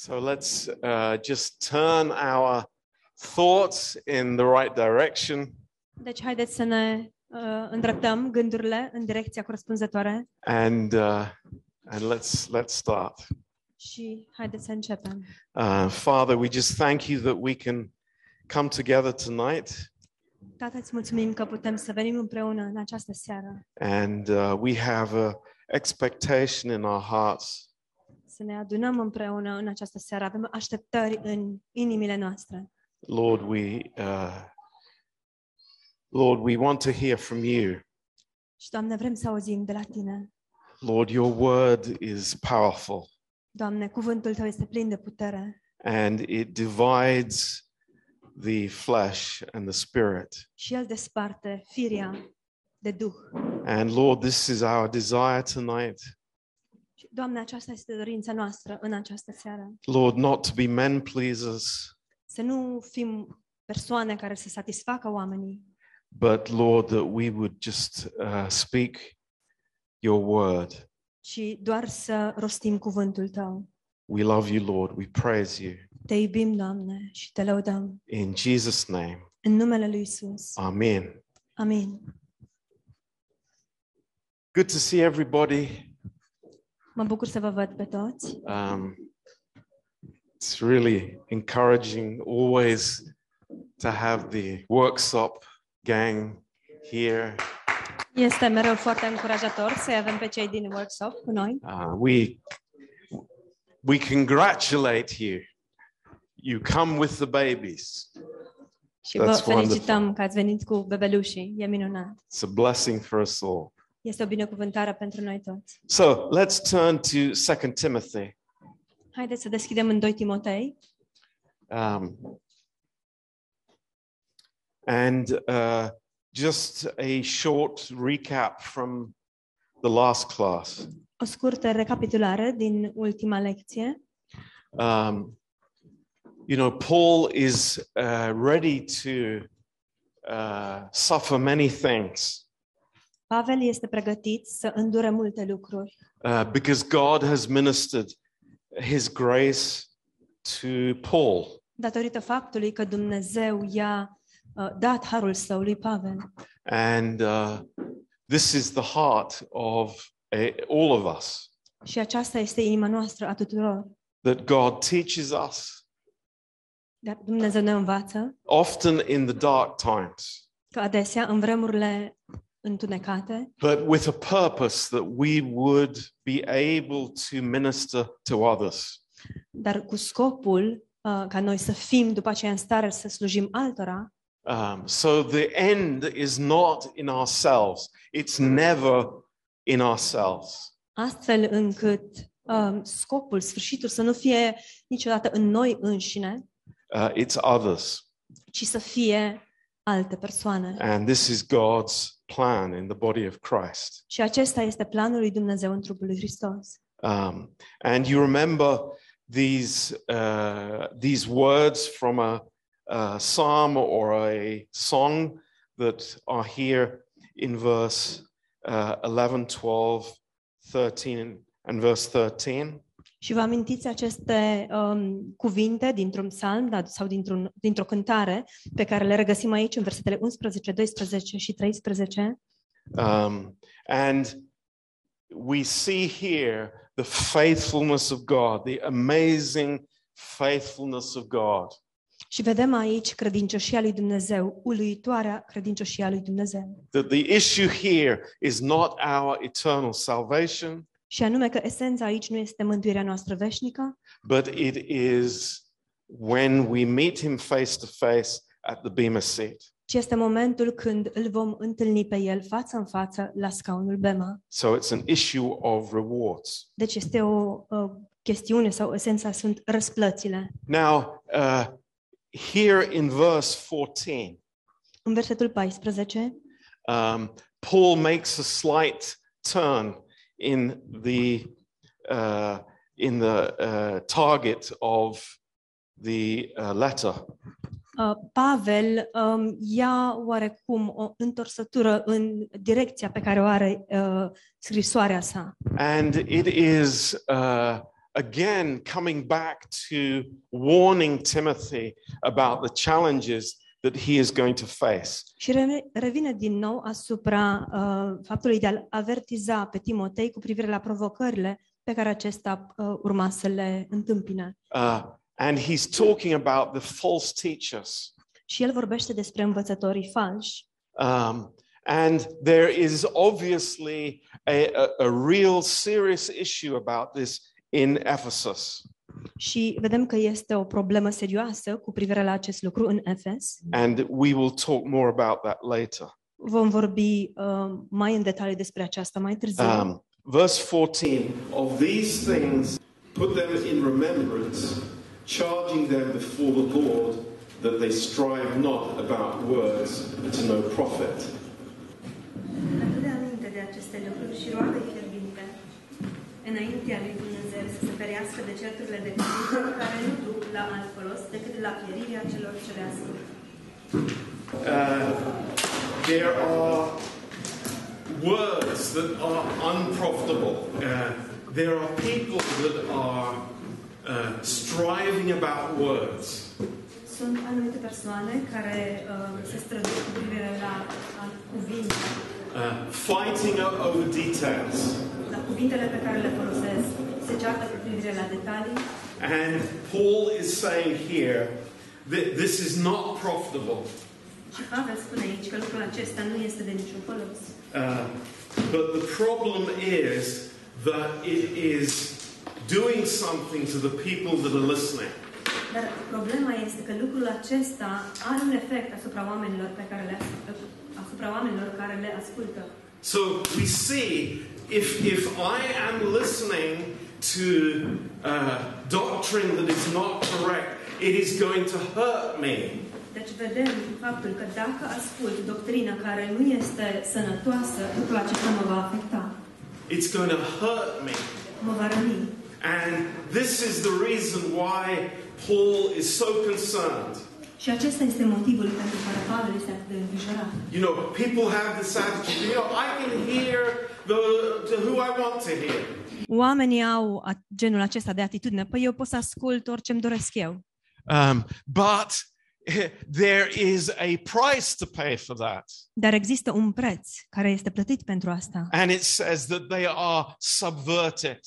So let's uh, just turn our thoughts in the right direction Deci haideți să ne uh, îndreptăm gândurile în direcția corespunzătoare and uh, and let's let's start. și haideți să începem. Uh, Father, we just thank you that we can come together tonight Tată, îți mulțumim că putem să venim împreună în această seară, and uh, we have a expectation in our hearts să ne adunăm împreună în această seară. Avem așteptări în inimile noastre. Lord, we uh, Lord, we want to hear from you. Și, Doamne, vrem să auzim de la Tine. Lord, your word is powerful Doamne, cuvântul Tău este plin de putere and it divides the flesh and the spirit. și El desparte firia de Duh. And Lord, this is our desire tonight. Și, Doamne, aceasta este dorința noastră în această seară. Lord, not to be men pleasers, Să nu fim persoane care să satisfacă oamenii, but Lord, that we would just uh, speak your word. ci doar să rostim cuvântul Tău. We love you, Lord. We praise you. Te iubim, Doamne, și Te lăudăm. In Jesus' name, În numele Lui Isus. amen. Amin. Good to see everybody. Mă bucur să vă văd pe toți. Um, it's really encouraging always to have the workshop gang here. Este mereu foarte încurajator să avem pe cei din workshop cu noi. Uh, we we congratulate you. You come with the babies. Și vă That's wonderful. felicităm că ați venit cu bebelușii. E minunat. It's a blessing for us all. Este o binecuvântare pentru noi toți. So let's turn to 2 Timothy. Haideți să deschidem în 2 Timotei Um, and uh, just a short recap from the last class. o scurtă recapitulare din ultima lecție. Um, you know, Paul is uh, ready to uh, suffer many things Pavel este pregătit să îndure multe lucruri, uh, because God has ministered his grace to Paul. datorită faptului că Dumnezeu i-a uh, dat harul său lui Pavel. And uh, this is the heart of a, all of us Și aceasta este inima noastră a tuturor. that God teaches us, Dar Dumnezeu ne învață often in the dark times, că adesea, în vremurile întunecate, but with a purpose that we would be able to minister to others. dar cu scopul uh, ca noi să fim după aceea în stare să slujim altora, Um, so the end is not in ourselves, it's never in ourselves. astfel încât um, scopul, sfârșitul să nu fie niciodată în noi înșine, Uh, it's others. ci să fie alte persoane. And this is God's plan in the body of Christ. Și acesta este planul lui Dumnezeu în trupul lui Hristos. Um, and you remember these, uh, these words from a, a psalm or a song that are here in verse uh, 11, 12, 13, and verse 13. Și vă amintiți aceste um, cuvinte dintr-un psalm da, sau dintr-un, dintr-o cântare pe care le regăsim aici în versetele 11, 12 și 13? Um, and we see here the faithfulness of God, the amazing faithfulness of God. Și vedem aici credincioșia lui Dumnezeu, uluitoarea credincioșia lui Dumnezeu. That the issue here is not our eternal salvation, Și anume că esența aici nu este mântuirea noastră veșnică, but it is when we meet him face to face at the Bema seat. ci este momentul când îl vom întâlni pe el față în față la scaunul Bema. So it's an issue of rewards. Deci este o, o chestiune sau esența sunt răsplățile. Now, uh, here in verse 14, În versetul 14, um, Paul makes a slight turn in the uh, in the uh, target of the uh, letter. uh, Pavel um, ia oarecum o întorsătură în direcția pe care o are uh, scrisoarea sa. And it is uh, again coming back to warning Timothy about the challenges that he is going to face. Și re- revine din nou asupra uh, faptului de a avertiza pe Timotei cu privire la provocările pe care acesta uh, urma să le întâmpine. Uh, and he's talking about the false teachers. Și el vorbește despre învățătorii falși. Um, and there is obviously a, a, a real serious issue about this in Ephesus. Și vedem că este o problemă serioasă cu privire la acest lucru în Efes. And we will talk more about that later. Vom vorbi uh, mai în detaliu despre aceasta mai târziu. Um, verse 14 Of these things put them in remembrance, charging them before the Lord that they strive not about words to no profit. Adude aminte de aceste lucruri și roagă fierbinte înaintea lui Dumnezeu să se ferească de certurile de credință care nu duc la alt folos decât la pierirea celor ce le ascult. Uh, there are words that are unprofitable. Uh, there are people that are uh, striving about words. Sunt anumite persoane care uh, se străduiesc cu privire la, la cuvinte, uh, fighting over details. la cuvintele pe care le folosesc, se ceartă cu privire la detalii And Paul is saying here that this is not profitable. și Pavel spune aici că lucrul acesta nu este de niciun folos. Uh, but the problem is that it is doing something to the people that are listening. Dar problema este că lucrul acesta are un efect asupra oamenilor pe care le asupra oamenilor care le ascultă. So we see if, if I am listening to uh, doctrine that is not correct, it is going to hurt me. Deci vedem faptul că dacă ascult doctrina care nu este sănătoasă, lucrul acesta mă va afecta, It's going to hurt me. mă va răni. And this is the reason why Paul is so concerned. Și acesta este motivul pentru care Pavel este atât de îngrijorat. You know, people have this attitude, you know, I can hear the, to who I want to hear. Oamenii au a- genul acesta de atitudine. Păi eu pot să ascult orice îmi doresc eu. Um, but there is a price to pay for that. Dar există un preț care este plătit pentru asta. And it says that they are subverted.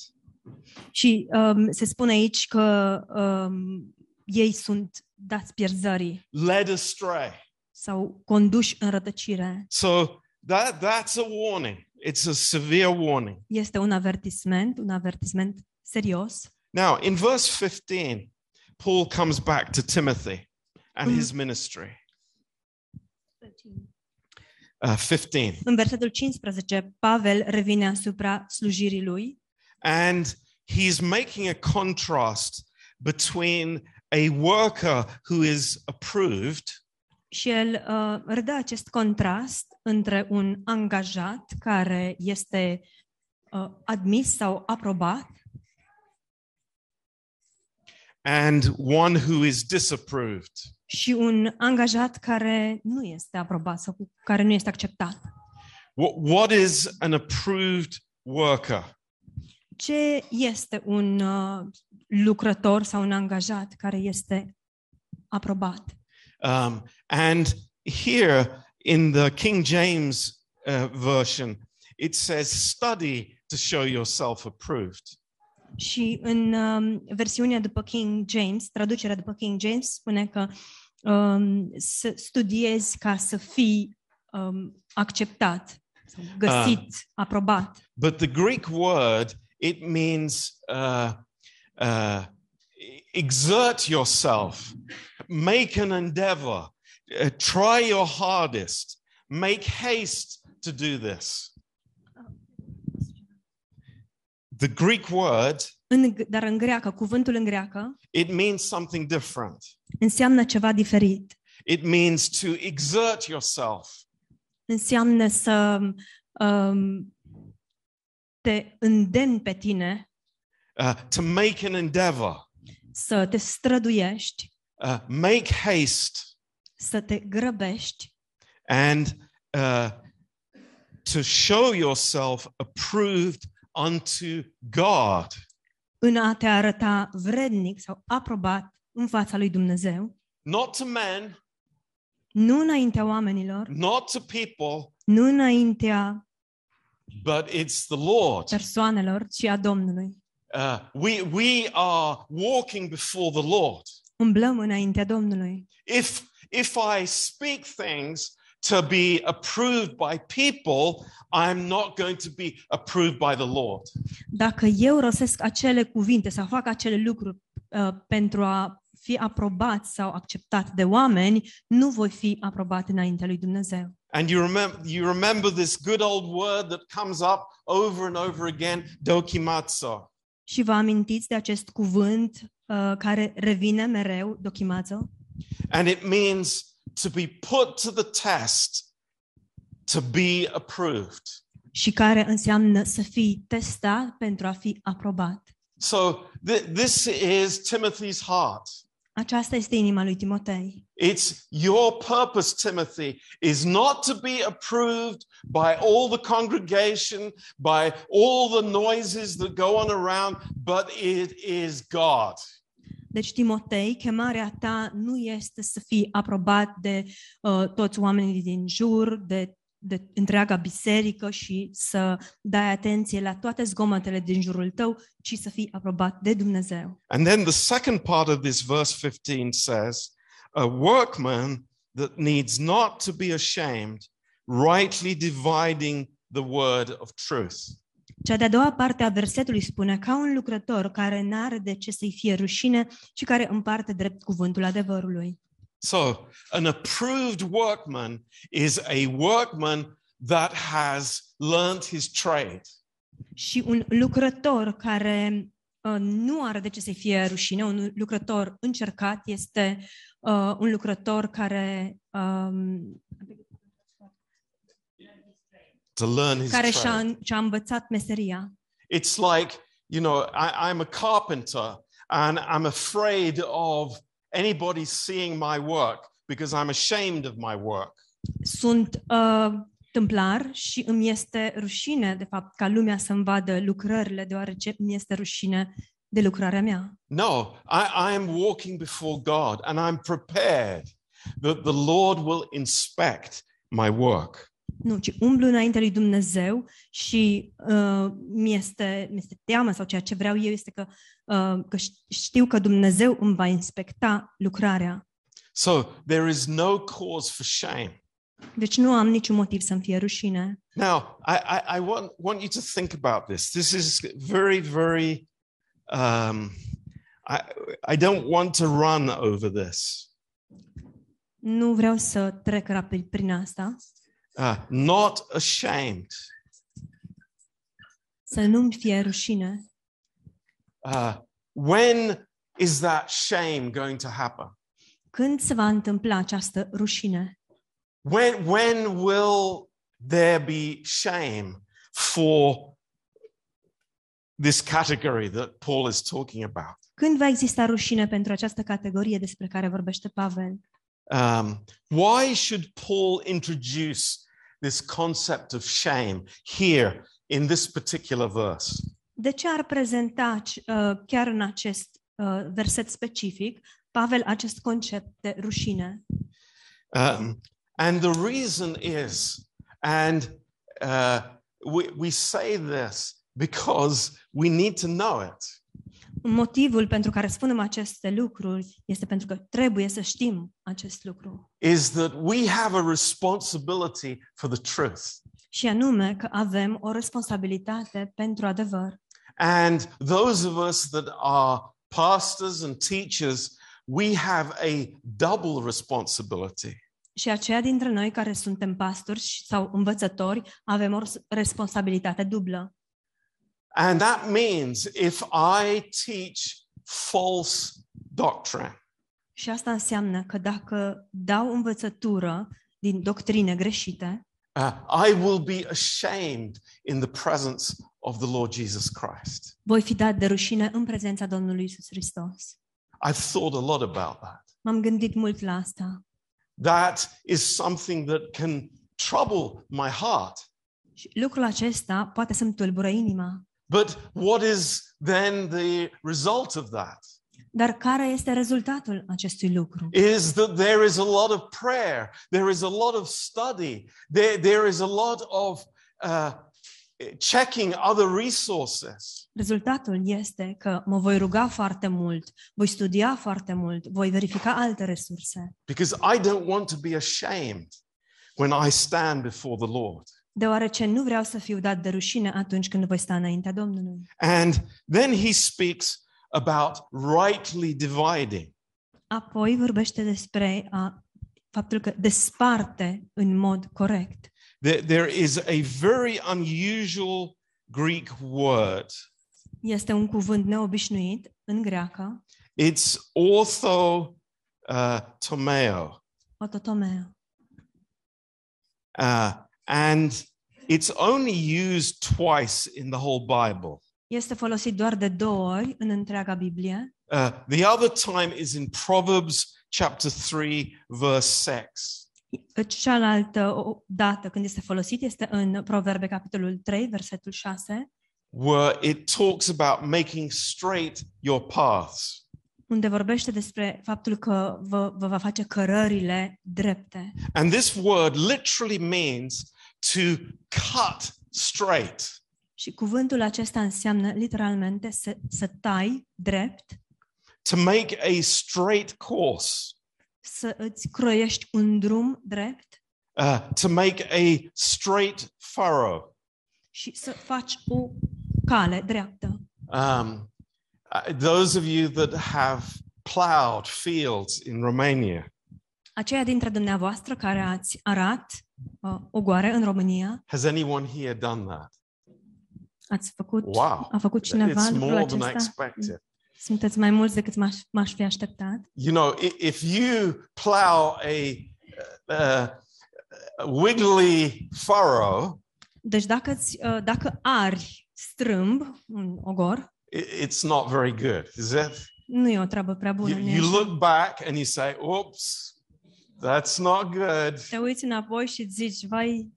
Și um, se spune aici că um, ei sunt dați pierzării led astray. sau conduși în rătăcire. So that that's a warning. It's a severe warning. Este un avertisment, un avertisment serios. Now, in verse 15, Paul comes back to Timothy and his ministry. Uh, 15. În versetul 15, Pavel revine asupra slujirii lui And he's making a contrast between a worker who is approved și el uh, redă acest contrast între un angajat care este uh, admis sau aprobat and one who is disapproved. și un angajat care nu este aprobat sau cu care nu este acceptat. What, what is an approved worker? Ce este un uh, lucrător sau un angajat care este aprobat? Um, and here in the King James uh, version, it says, study to show yourself approved. Și în um, versiunea după King James, traducerea după King James spune că um, să studiezi ca să fii um, acceptat, sau găsit, aprobat. But the Greek word, it means uh, uh, exert yourself, make an endeavor, uh, try your hardest, make haste to do this. The Greek word, În, dar în greacă, cuvântul în greacă it means something different. înseamnă ceva diferit. It means to exert yourself, Înseamnă să um, te îndemni pe tine uh, to make an endeavor, să te străduiești, uh, make haste, să te grăbești and uh, to show yourself approved unto God. în a te arăta vrednic sau aprobat în fața lui Dumnezeu, not to men, nu înaintea oamenilor, not to people, nu înaintea but it's the Lord. persoanelor, ci a Domnului. Uh, we, we are walking before the Lord. Umblăm înaintea Domnului. If, if I speak things to be approved by people, I'm not going to be approved by the Lord. Dacă eu rostesc acele cuvinte sau fac acele lucruri uh, pentru a fi aprobat sau acceptat de oameni, nu voi fi aprobat înaintea lui Dumnezeu. And you remember, you remember this good old word that comes up over and over again, dokimatsu. Și vă amintiți de acest cuvânt uh, care revine mereu, dokimazo? And it means to be put to the test, to be approved. Și care înseamnă să fii testat pentru a fi aprobat. So th- this is Timothy's heart. Aceasta este inima lui Timotei. It's your purpose, Timothy, is not to be approved by all the congregation, by all the noises that go on around, but it is God. Deci, Timotei, chemarea ta nu este să fii aprobat de uh, toți oamenii din jur, de, de întreaga biserică și să dai atenție la toate zgomotele din jurul tău, ci să fii aprobat de Dumnezeu. And then the second part of this verse 15 says, A workman that needs not to be ashamed, rightly dividing the word of truth. Cea de-a doua parte a versetului spune ca un lucrător care n-are de ce să-i fie rușine și care împarte drept cuvântul adevărului. So, an approved workman is a workman that has learned his trade. Și un lucrător care uh, nu are de ce să-i fie rușine, un lucrător încercat este uh, un lucrător care um, To learn his care și-a, trade. și-a învățat meseria. It's like, you know, I, I'm a carpenter and I'm afraid of anybody seeing my work because I'm ashamed of my work. Sunt uh, tâmplar și îmi este rușine, de fapt, ca lumea să-mi vadă lucrările, deoarece îmi este rușine de lucrarea mea. No, I, I am walking before God and I'm prepared that the Lord will inspect my work. Nu, ci umblu înainte lui Dumnezeu și uh, mi este, mi este teamă sau ceea ce vreau eu este că, uh, că ș- știu că Dumnezeu îmi va inspecta lucrarea. So there is no cause for shame. Deci nu am niciun motiv să-mi fie rușine. Now, I, I, I want, want you to think about this. This is very, very, um, I, I don't want to run over this. Nu vreau să trec rapid prin asta, Uh, not ashamed. să nu-mi fie rușine. Uh, when is that shame going to happen? Când se va întâmpla această rușine? When, when will there be shame for this category that Paul is talking about? Când va exista rușine pentru această categorie despre care vorbește Pavel? Um, why should Paul introduce this concept of shame here in this particular verse? De ce ar prezenta uh, chiar în acest uh, verset specific Pavel acest concept de rușine? Um, and the reason is, and uh, we, we say this because we need to know it. Motivul pentru care spunem aceste lucruri este pentru că trebuie să știm acest lucru. is that we have a responsibility for the truth. Și anume că avem o responsabilitate pentru adevăr. And those of us that are pastors and teachers, we have a double responsibility. Și aceia dintre noi care suntem pastori și- sau învățători avem o res- responsabilitate dublă. And that means if I teach false doctrine, Și asta înseamnă că dacă dau învățătură din doctrine greșite, uh, I will be ashamed in the presence of the Lord Jesus Christ. voi fi dat de rușine în prezența Domnului Isus Hristos. I've thought a lot about that. M-am gândit mult la asta. That is something that can trouble my heart. Și lucrul acesta poate să-mi tulbură inima. But what is then the result of that? Dar care este rezultatul acestui lucru? Is that there is a lot of prayer, there is a lot of study, there, there is a lot of uh, checking other resources. Rezultatul este că mă voi ruga foarte mult, voi studia foarte mult, voi verifica alte resurse, Because I don't want to be ashamed when I stand before the Lord. Deoarece nu vreau să fiu dat de rușine atunci când voi sta înaintea Domnului. And then he speaks about rightly dividing. Apoi vorbește despre a, faptul că desparte în mod corect. There, there is a very unusual Greek word. Este un cuvânt neobișnuit în greacă, It's ortho uh, tomeo. ototomeo. Uh, and it's only used twice in the whole Bible. Este folosit doar de două ori în întreaga Biblie. Uh, the other time is in Proverbs chapter 3, verse 6. Cealaltă dată când este folosit este în Proverbe, capitolul 3, versetul 6, where it talks about making straight your paths. unde vorbește despre faptul că vă, vă va face cărările drepte. And this word literally means to cut straight. Și cuvântul acesta înseamnă literalmente să, să tai drept, to make a straight course, să îți croiești un drum drept uh, to make a straight furrow. și să faci o cale dreaptă. Um, uh, those of you that have plowed fields in Romania, Aceia dintre dumneavoastră care ați arat uh, ogoare în România, has anyone here done that? ați făcut, Wow. a făcut cineva It's lucrul more than acesta? expected. Sunteți mai mulți decât m-aș, m-aș fi așteptat. You know, i- if you plow a uh, uh, wiggly furrow, Deci dacă, îți, uh, dacă ari strâmb un ogor, i- it's not very good, is it? nu e o treabă prea bună. You, nu-i you așa? look back and you say, "Oops, that's not good." Te uiți înapoi și îți zici, vai,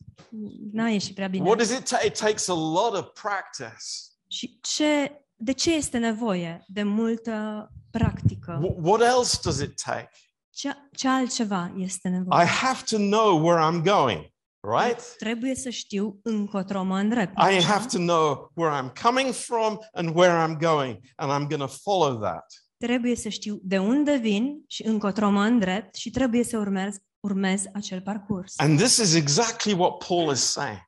n-a ieșit prea bine. What does it take? It takes a lot of practice. Și ce, de ce este nevoie de multă practică? Wh- What else does it take? Ce, ce altceva este nevoie? I have to know where I'm going, right? Trebuie să știu încotro mă îndrept. I așa? have to know where I'm coming from and where I'm going, and I'm going to follow that. Trebuie să știu de unde vin și încotro mă îndrept și trebuie să urmez, urmez acel parcurs. And this is exactly what Paul is saying.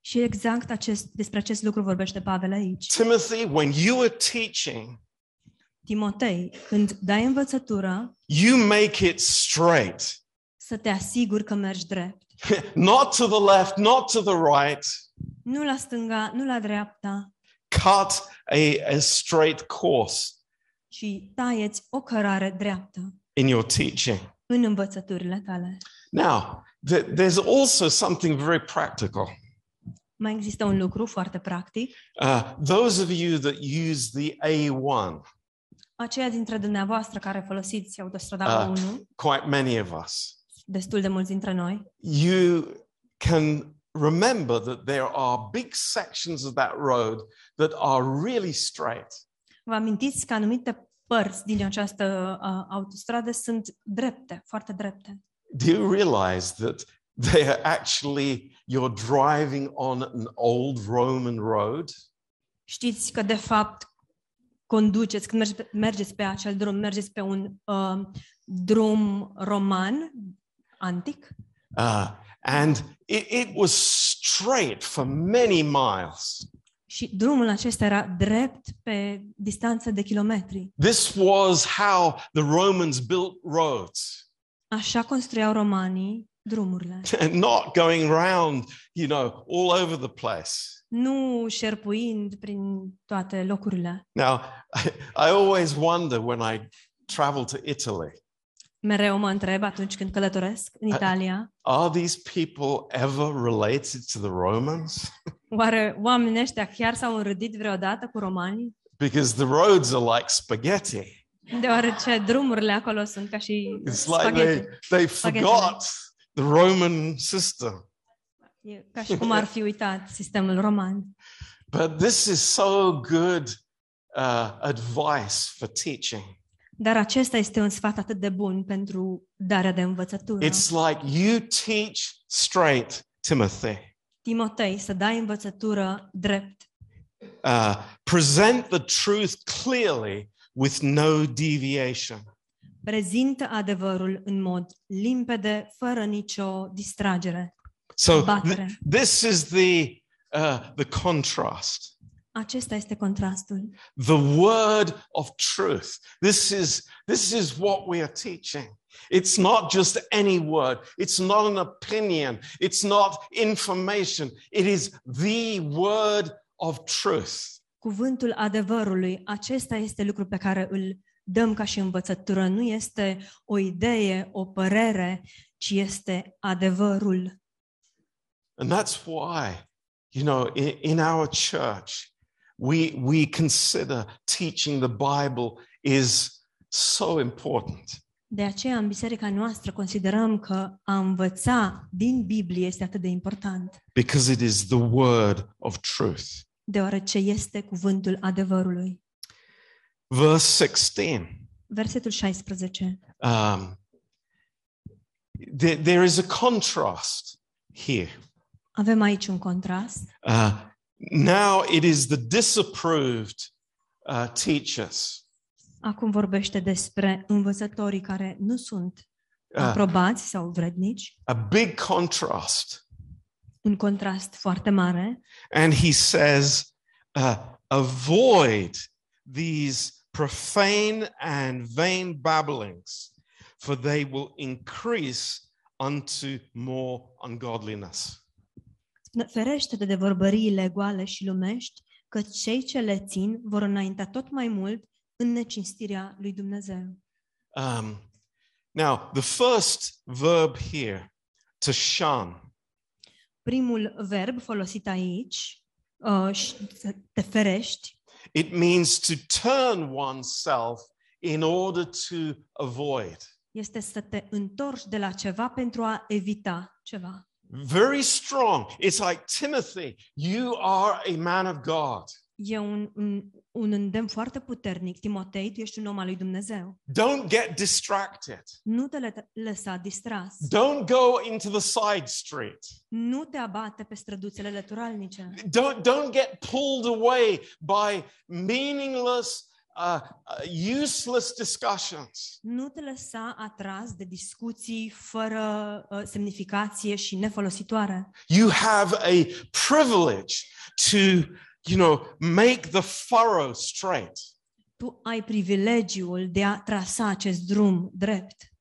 Și exact acest, despre acest lucru vorbește Pavel aici. Timothy, when you are teaching, Timotei, când dai învățătură, you make it straight, să te asiguri că mergi drept. not to the left, not to the right. Nu la stânga, nu la dreapta, Cut a, a straight course ci taieți o cărare dreaptă in your teaching. în învățăturile tale. Now, th- there's also something very practical. Mai există un lucru foarte practic. Uh, those of you that use the A1, Aceia dintre dumneavoastră care folosiți autostrada Ah. 1, quite many of us, destul de mulți dintre noi, you can remember that there are big sections of that road that are really straight. Vă amintiți că anumite părți din această uh, autostradă sunt drepte, foarte drepte. Do you realize that they are actually, you're driving on an old Roman road? Știți că, de fapt, conduceți, când mergeți pe, mergeți pe acel drum, mergeți pe un uh, drum roman antic Uh, and it, it was straight for many miles. Și drumul acesta era drept pe distanță de kilometri. This was how the Romans built roads, Așa construiau romanii drumurile. and not going round, you know, all over the place. Nu șerpuind prin toate locurile. Now, I, I always wonder when I travel to Italy Mereu mă întreb atunci când călătoresc în Italia, are these people ever related to the Romans? oare oamenii ăștia chiar s-au înrădit vreodată cu romanii? Because the roads are like spaghetti. Deoarece drumurile acolo sunt ca și It's like they, spaghetti. they Spaghetti. forgot the Roman system. E ca și cum ar fi uitat sistemul roman. But this is so good uh, advice for teaching. Dar acesta este un sfat atât de bun pentru darea de învățătură. It's like you teach straight, Timothy. Timotei, să dai învățătură drept. Uh, present the truth clearly with no deviation. Prezintă adevărul în mod limpede, fără nicio distragere. So th- Batere. this is the uh, the contrast. Acesta este contrastul. The word of truth. This is this is what we are teaching. It's not just any word. It's not an opinion. It's not information. It is the word of truth. Cuvântul adevărului, acesta este lucru pe care îl dăm ca și învățătură. Nu este o idee, o părere, ci este adevărul. And that's why, you know, in, in our church, we we consider teaching the Bible is so important. De aceea, în biserica noastră, considerăm că a învăța din Biblie este atât de important, because it is the word of truth. deoarece este cuvântul adevărului. Verse 16. Versetul 16. Um, there, there is a contrast here. Avem aici un contrast. Uh, now it is the disapproved uh, teachers, Acum vorbește despre învățătorii care nu sunt uh, aprobați sau vrednici, a big contrast. un contrast foarte mare. And he says, uh, avoid these profane and vain babblings, for they will increase unto more ungodliness. Ferește-te de vorbăriile goale și lumești, că cei ce le țin vor înainta tot mai mult în necinstirea lui Dumnezeu. Um, now, the first verb here, to shun, Primul verb folosit aici, uh, și să te ferești, it means to turn oneself in order to avoid. este să te întorci de la ceva pentru a evita ceva. Very strong. It's like Timothy, you are a man of God. E un, un, un îndemn foarte puternic. Timotei, tu ești un om al lui Dumnezeu. Don't get distracted. Nu te lăsa distras. Don't go into the side street. Nu te abate pe străduțele lăturalnice. Don't, don't get pulled away by meaningless, uh, uh, useless discussions. Nu te lăsa atras de discuții fără uh, semnificație și nefolositoare. You have a privilege to, you know, make the furrow straight. Tu ai privilegiul de a trasa acest drum drept.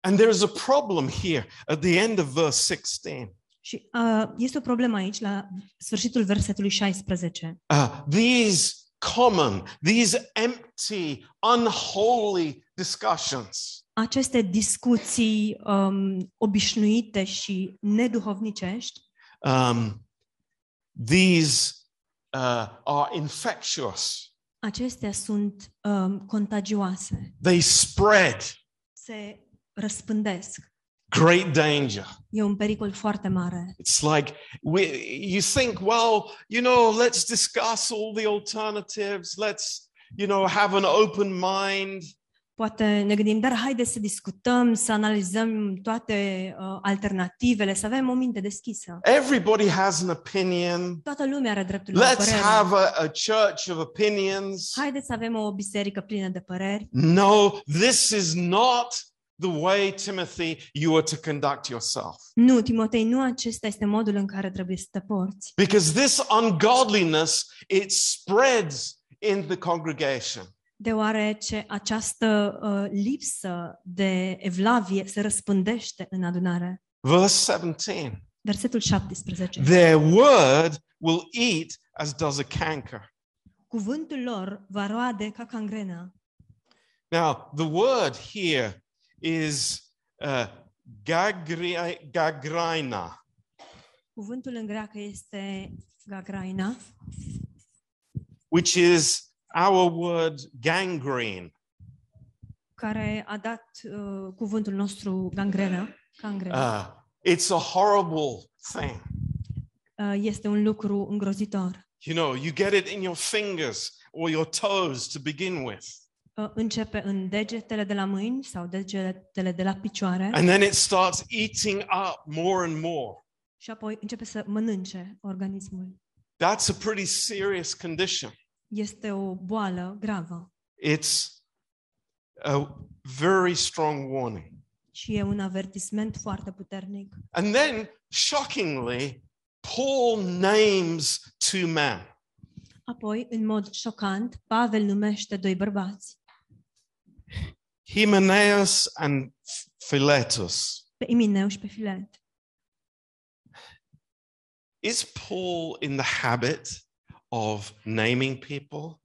And there is a problem here at the end of verse 16. Și uh, este o problemă aici, la sfârșitul versetului 16. Uh, these common, these empty, unholy discussions. Aceste discuții um, obișnuite și neduhovnicești, Um, these uh, are infectious. acestea sunt um, contagioase, They spread. se răspândesc. Great danger. E un pericol foarte mare. It's like we, you think, well, you know, let's discuss all the alternatives. Let's, you know, have an open mind. Poate ne gândim, dar haideți să discutăm, să analizăm toate uh, alternativele, să avem o minte deschisă. Everybody has an opinion. Toată lumea are dreptul la o Let's părere. have a, a church of opinions. Haideți să avem o biserică plină de păreri. No, this is not the way, Timothy, you are to conduct yourself. Nu, Timotei, nu acesta este modul în care trebuie să te porți. Because this ungodliness, it spreads in the congregation. Deoarece această uh, lipsă de evlavie se răspândește în adunare. Verse 17 Versetul 17. Their word will eat as does a canker. Cuvântul lor va roade ca cangrena. Now, the word here is uh, gagri- gagraina. Cuvântul în greacă este gagraina, which is our word gangrene. care a dat uh, cuvântul nostru gangrena. gangrena. Uh, it's a horrible thing. Uh, este un lucru îngrozitor. You know, you get it in your fingers or your toes to begin with. Uh, Începe în degetele de la mâini sau degetele de la picioare And then it starts eating up more and more. și apoi începe să mănânce organismul. That's a pretty serious condition. Este o boală gravă It's a very strong warning. și e un avertisment foarte puternic. And then, shockingly, Paul names two men. Apoi, în mod șocant, Pavel numește doi bărbați, Hymenaeus and Philetus. pe și pe Filet. Is Paul in the habit of naming people?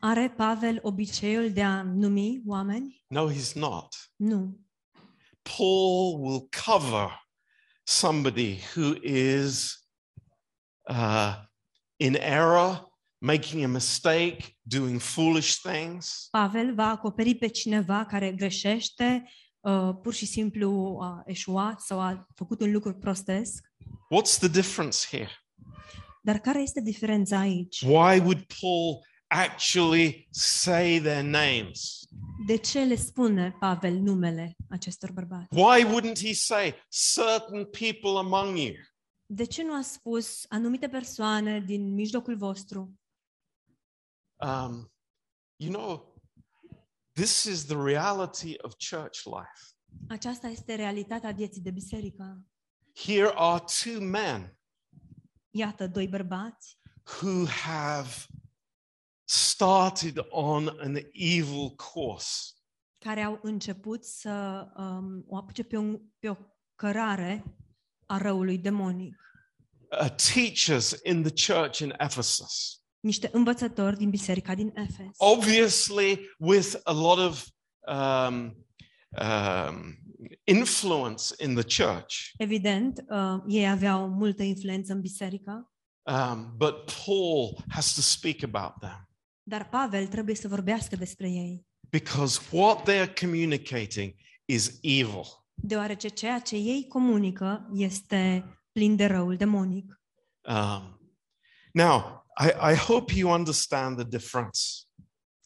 Are Pavel obiceiul de a numi oameni? No, he's not. Nu. Paul will cover somebody who is uh, in error, making a mistake, doing foolish things. Pavel va acoperi pe cineva care greșește, uh, pur și simplu a eșuat sau a făcut un lucru prostesc. What's the difference here? Dar care este diferența aici? Why would Paul actually say their names? De ce le spune Pavel numele acestor bărbați? Why wouldn't he say certain people among you? De ce nu a spus anumite persoane din mijlocul vostru? Um, you know, this is the reality of church life. Aceasta este realitatea vieții de biserică. Here are two men Iată, doi bărbați who have started on an evil course. care au început să um, o apuce pe, un, pe o cărare a răului demonic. Uh, teachers in the church in Ephesus, Niște învățători din biserica din Efes. obviously with a lot of um, um, influence in the church. Evident, uh, ei aveau multă influență în biserică, Um, but Paul has to speak about them dar Pavel trebuie să vorbească despre ei, because what they're communicating is evil. deoarece ceea ce ei comunică este plin de răul demonic. Um, now, I, I hope you understand the difference.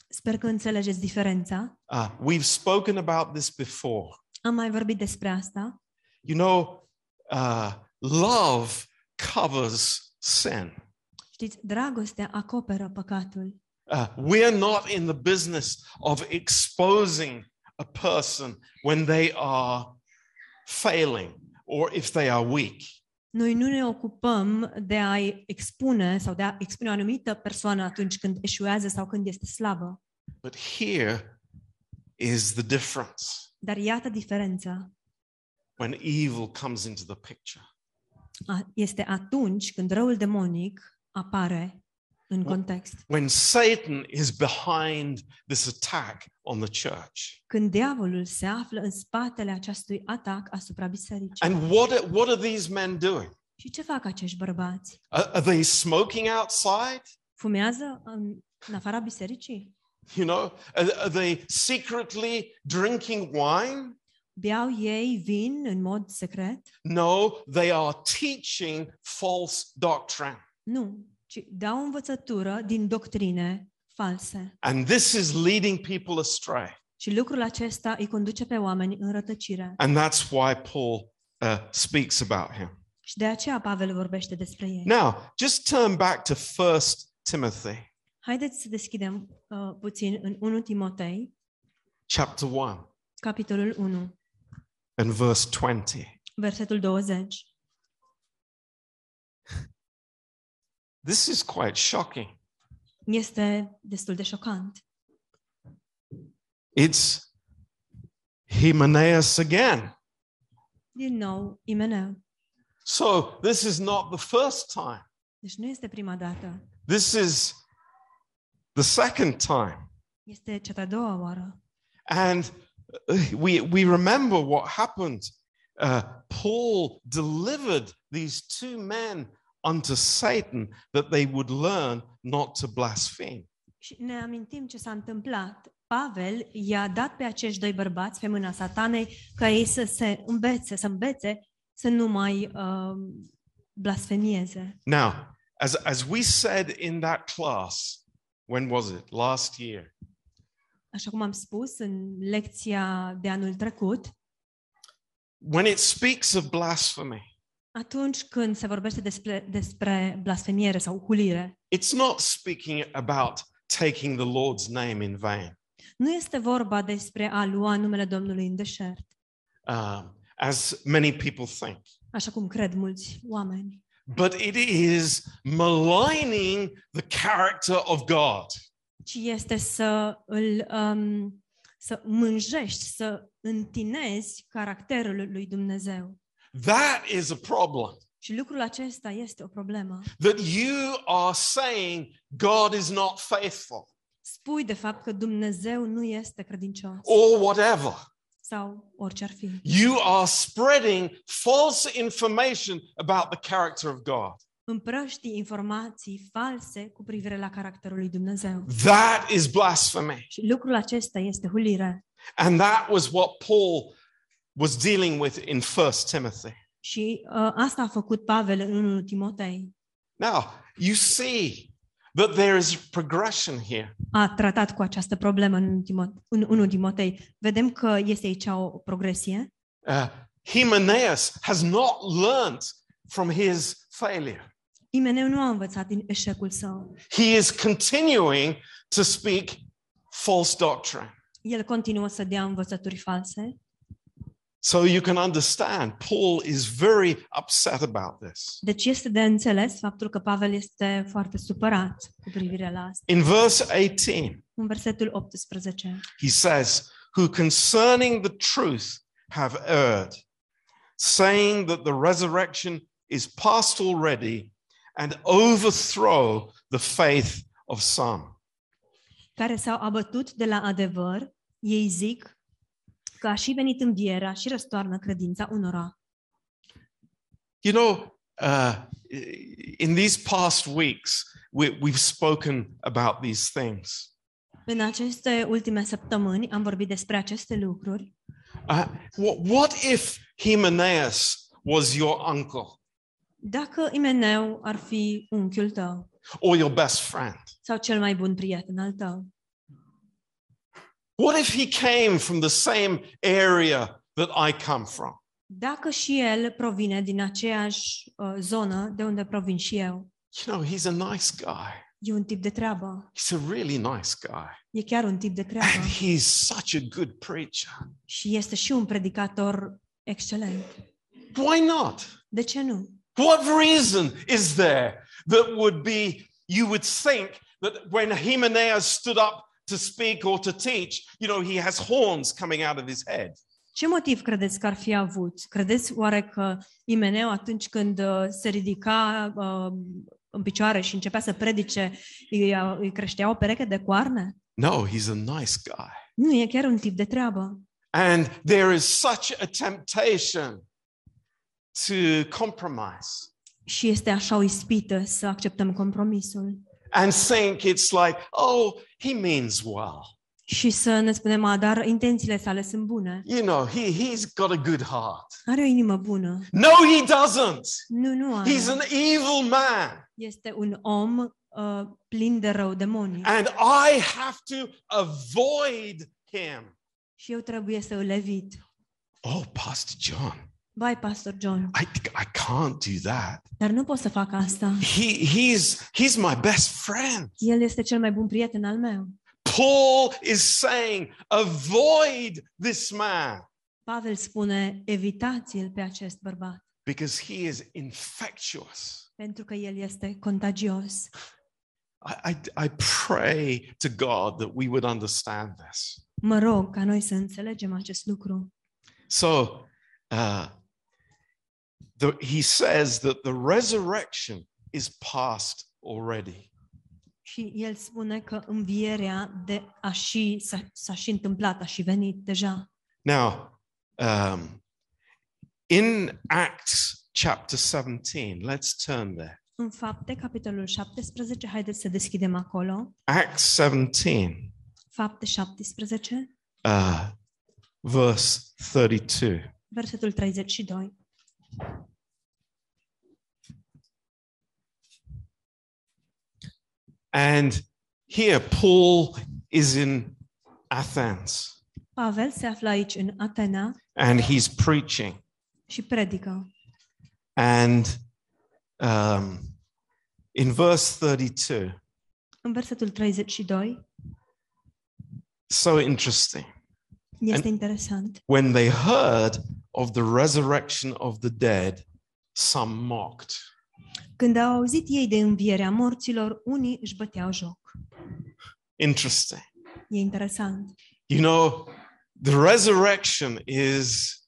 Sper că înțelegeți diferența. Uh, we've spoken about this before. Am mai vorbit despre asta. You know, uh, love covers sin. Știți, dragostea acoperă păcatul. Uh, we're not in the business of exposing a person when they are failing or if they are weak. Noi nu ne ocupăm de a expune sau de a expune o anumită persoană atunci când eșuează sau când este slabă. But here is the difference Dar iată diferența. when evil comes into the picture. A- Este atunci când răul demonic apare în context. When Satan is behind this attack on the church. Când diavolul se află în spatele acestui atac asupra bisericii. And what are, what are these men doing? Și ce fac acești bărbați? Are, are they smoking outside? Fumează în, în afara bisericii? You know, are, are they secretly drinking wine? Beau ei vin în mod secret? No, they are teaching false doctrine. Nu, ci dau învățătură din doctrine false. And this is leading people astray. Și lucrul acesta îi conduce pe oameni în rătăcire. And that's why Paul uh, speaks about him. Și de aceea Pavel vorbește despre ei. Now, just turn back to First Timothy Haideți să deschidem uh, puțin în 1 Timotei, chapter 1 capitolul 1, and verse 20. versetul 20. This is quite shocking. Este destul de șocant. It's Hymenaeus again. Din nou, Imeneu. So, this is not the first time. Deci nu este prima dată. This is the second time. Este cea de-a doua oară. And uh, we, we remember what happened. Uh, Paul delivered these two men unto Satan that they would learn not to blaspheme. Și ne amintim ce s-a întâmplat. Pavel i-a dat pe acești doi bărbați pe mâna satanei ca ei să se învețe, să învețe să nu mai uh, blasfemieze. Now, as, as we said in that class, when was it? Last year. Așa cum am spus în lecția de anul trecut, When it speaks of blasphemy, atunci când se vorbește despre, despre blasfemiere sau hulire, it's not speaking about taking the Lord's name in vain, nu este vorba despre a lua numele Domnului în deșert, um, as many people think, așa cum cred mulți oameni, but it is maligning the character of God. ci este să îl um, să mânjești, să întinezi caracterul lui Dumnezeu. That is a problem. Și lucrul acesta este o problemă. That you are saying God is not faithful Spui de fapt că Dumnezeu nu este credincios or whatever. sau orice ar fi. You are spreading false information about the character of God. Împrăștii informații false cu privire la caracterul lui Dumnezeu. That is blasphemy. Și lucrul acesta este hulire. And that was what Paul was dealing with in 1 Timothy. Și uh, asta a făcut Pavel în 1 Timotei. Now, you see that there is progression here. A tratat cu această problemă în 1 Timotei. În 1 Timotei. Vedem că este aici o progresie. Uh, Hymenaeus has not learned from his failure. Imeneu nu a învățat din eșecul său. He is continuing to speak false doctrine. El continuă să dea învățături false. So you can understand, Paul is very upset about this. Deci este de înțeles faptul că Pavel este foarte supărat cu privire la asta. In verse 18, În versetul 18, he says, Who concerning the truth have erred, saying that the resurrection is past already, and overthrow the faith of some. care s-au abătut de la adevăr, ei zic că a și venit învierea și răstoarnă credința unora. You know, uh, in these past weeks, we, we've spoken about these things. În aceste ultime săptămâni am vorbit despre aceste lucruri. Uh, what, what if Hymenaeus was your uncle Dacă Imeneu ar fi unchiul tău or your best friend? sau cel mai bun prieten al tău, What if he came from the same area that I come from? dacă și el provine din aceeași uh, zonă de unde provin și eu, You know, he's a nice guy. e un tip de treabă. He's a really nice guy. E chiar un tip de treabă. And he's such a good preacher. Și este și un predicator excelent. Why not? De ce nu? What reason is there that would be, you would think that when Hymenaeus stood up to speak or to teach, you know, he has horns coming out of his head? Ce motiv credeți că ar fi avut? Credeți oare că Imeneu atunci când uh, se ridica uh, în picioare și începea să predice, îi, uh, îi creștea o pereche de coarne? No, he's a nice guy. Nu, e chiar un tip de treabă. And there is such a temptation to compromise Și este așa o ispită să acceptăm compromisul. And think it's like, oh, he means well. Și să ne spunem, a, dar intențiile sale sunt bune. You know, he, he's got a good heart. Are o inimă bună. No, he doesn't. Nu, nu are. He's an evil man. Este un om uh, plin de rău demonic. And I have to avoid him. Și eu trebuie să îl evit. Oh, Pastor John, Bai, Pastor John, I, I can't do that. dar nu pot să fac asta. He, he's, he's my best friend. El este cel mai bun prieten al meu. Paul is saying, avoid this man Pavel spune, evitați-l pe acest bărbat, because he is infectious. pentru că el este contagios. I, I, I pray to God that we would understand this. Mă rog ca noi să înțelegem acest lucru. So uh, the, he says that the resurrection is past already. Și el spune că învierea de a și, s-a, s-a și întâmplat, a și venit deja. Now, um, in Acts chapter 17, let's turn there. În fapte, capitolul 17, haideți să deschidem acolo. Acts 17, Fapte 17, uh, verse 32. versetul 32. And here, Paul is in Athens Pavel se află aici în Atena and he's preaching. și predică. And um, in verse 32, În versetul 32 so interesting. este interesant. When they heard of the resurrection of the dead, some mocked. Când au auzit ei de învierea morților, unii își băteau joc. Interesting. E interesant. You know, the resurrection is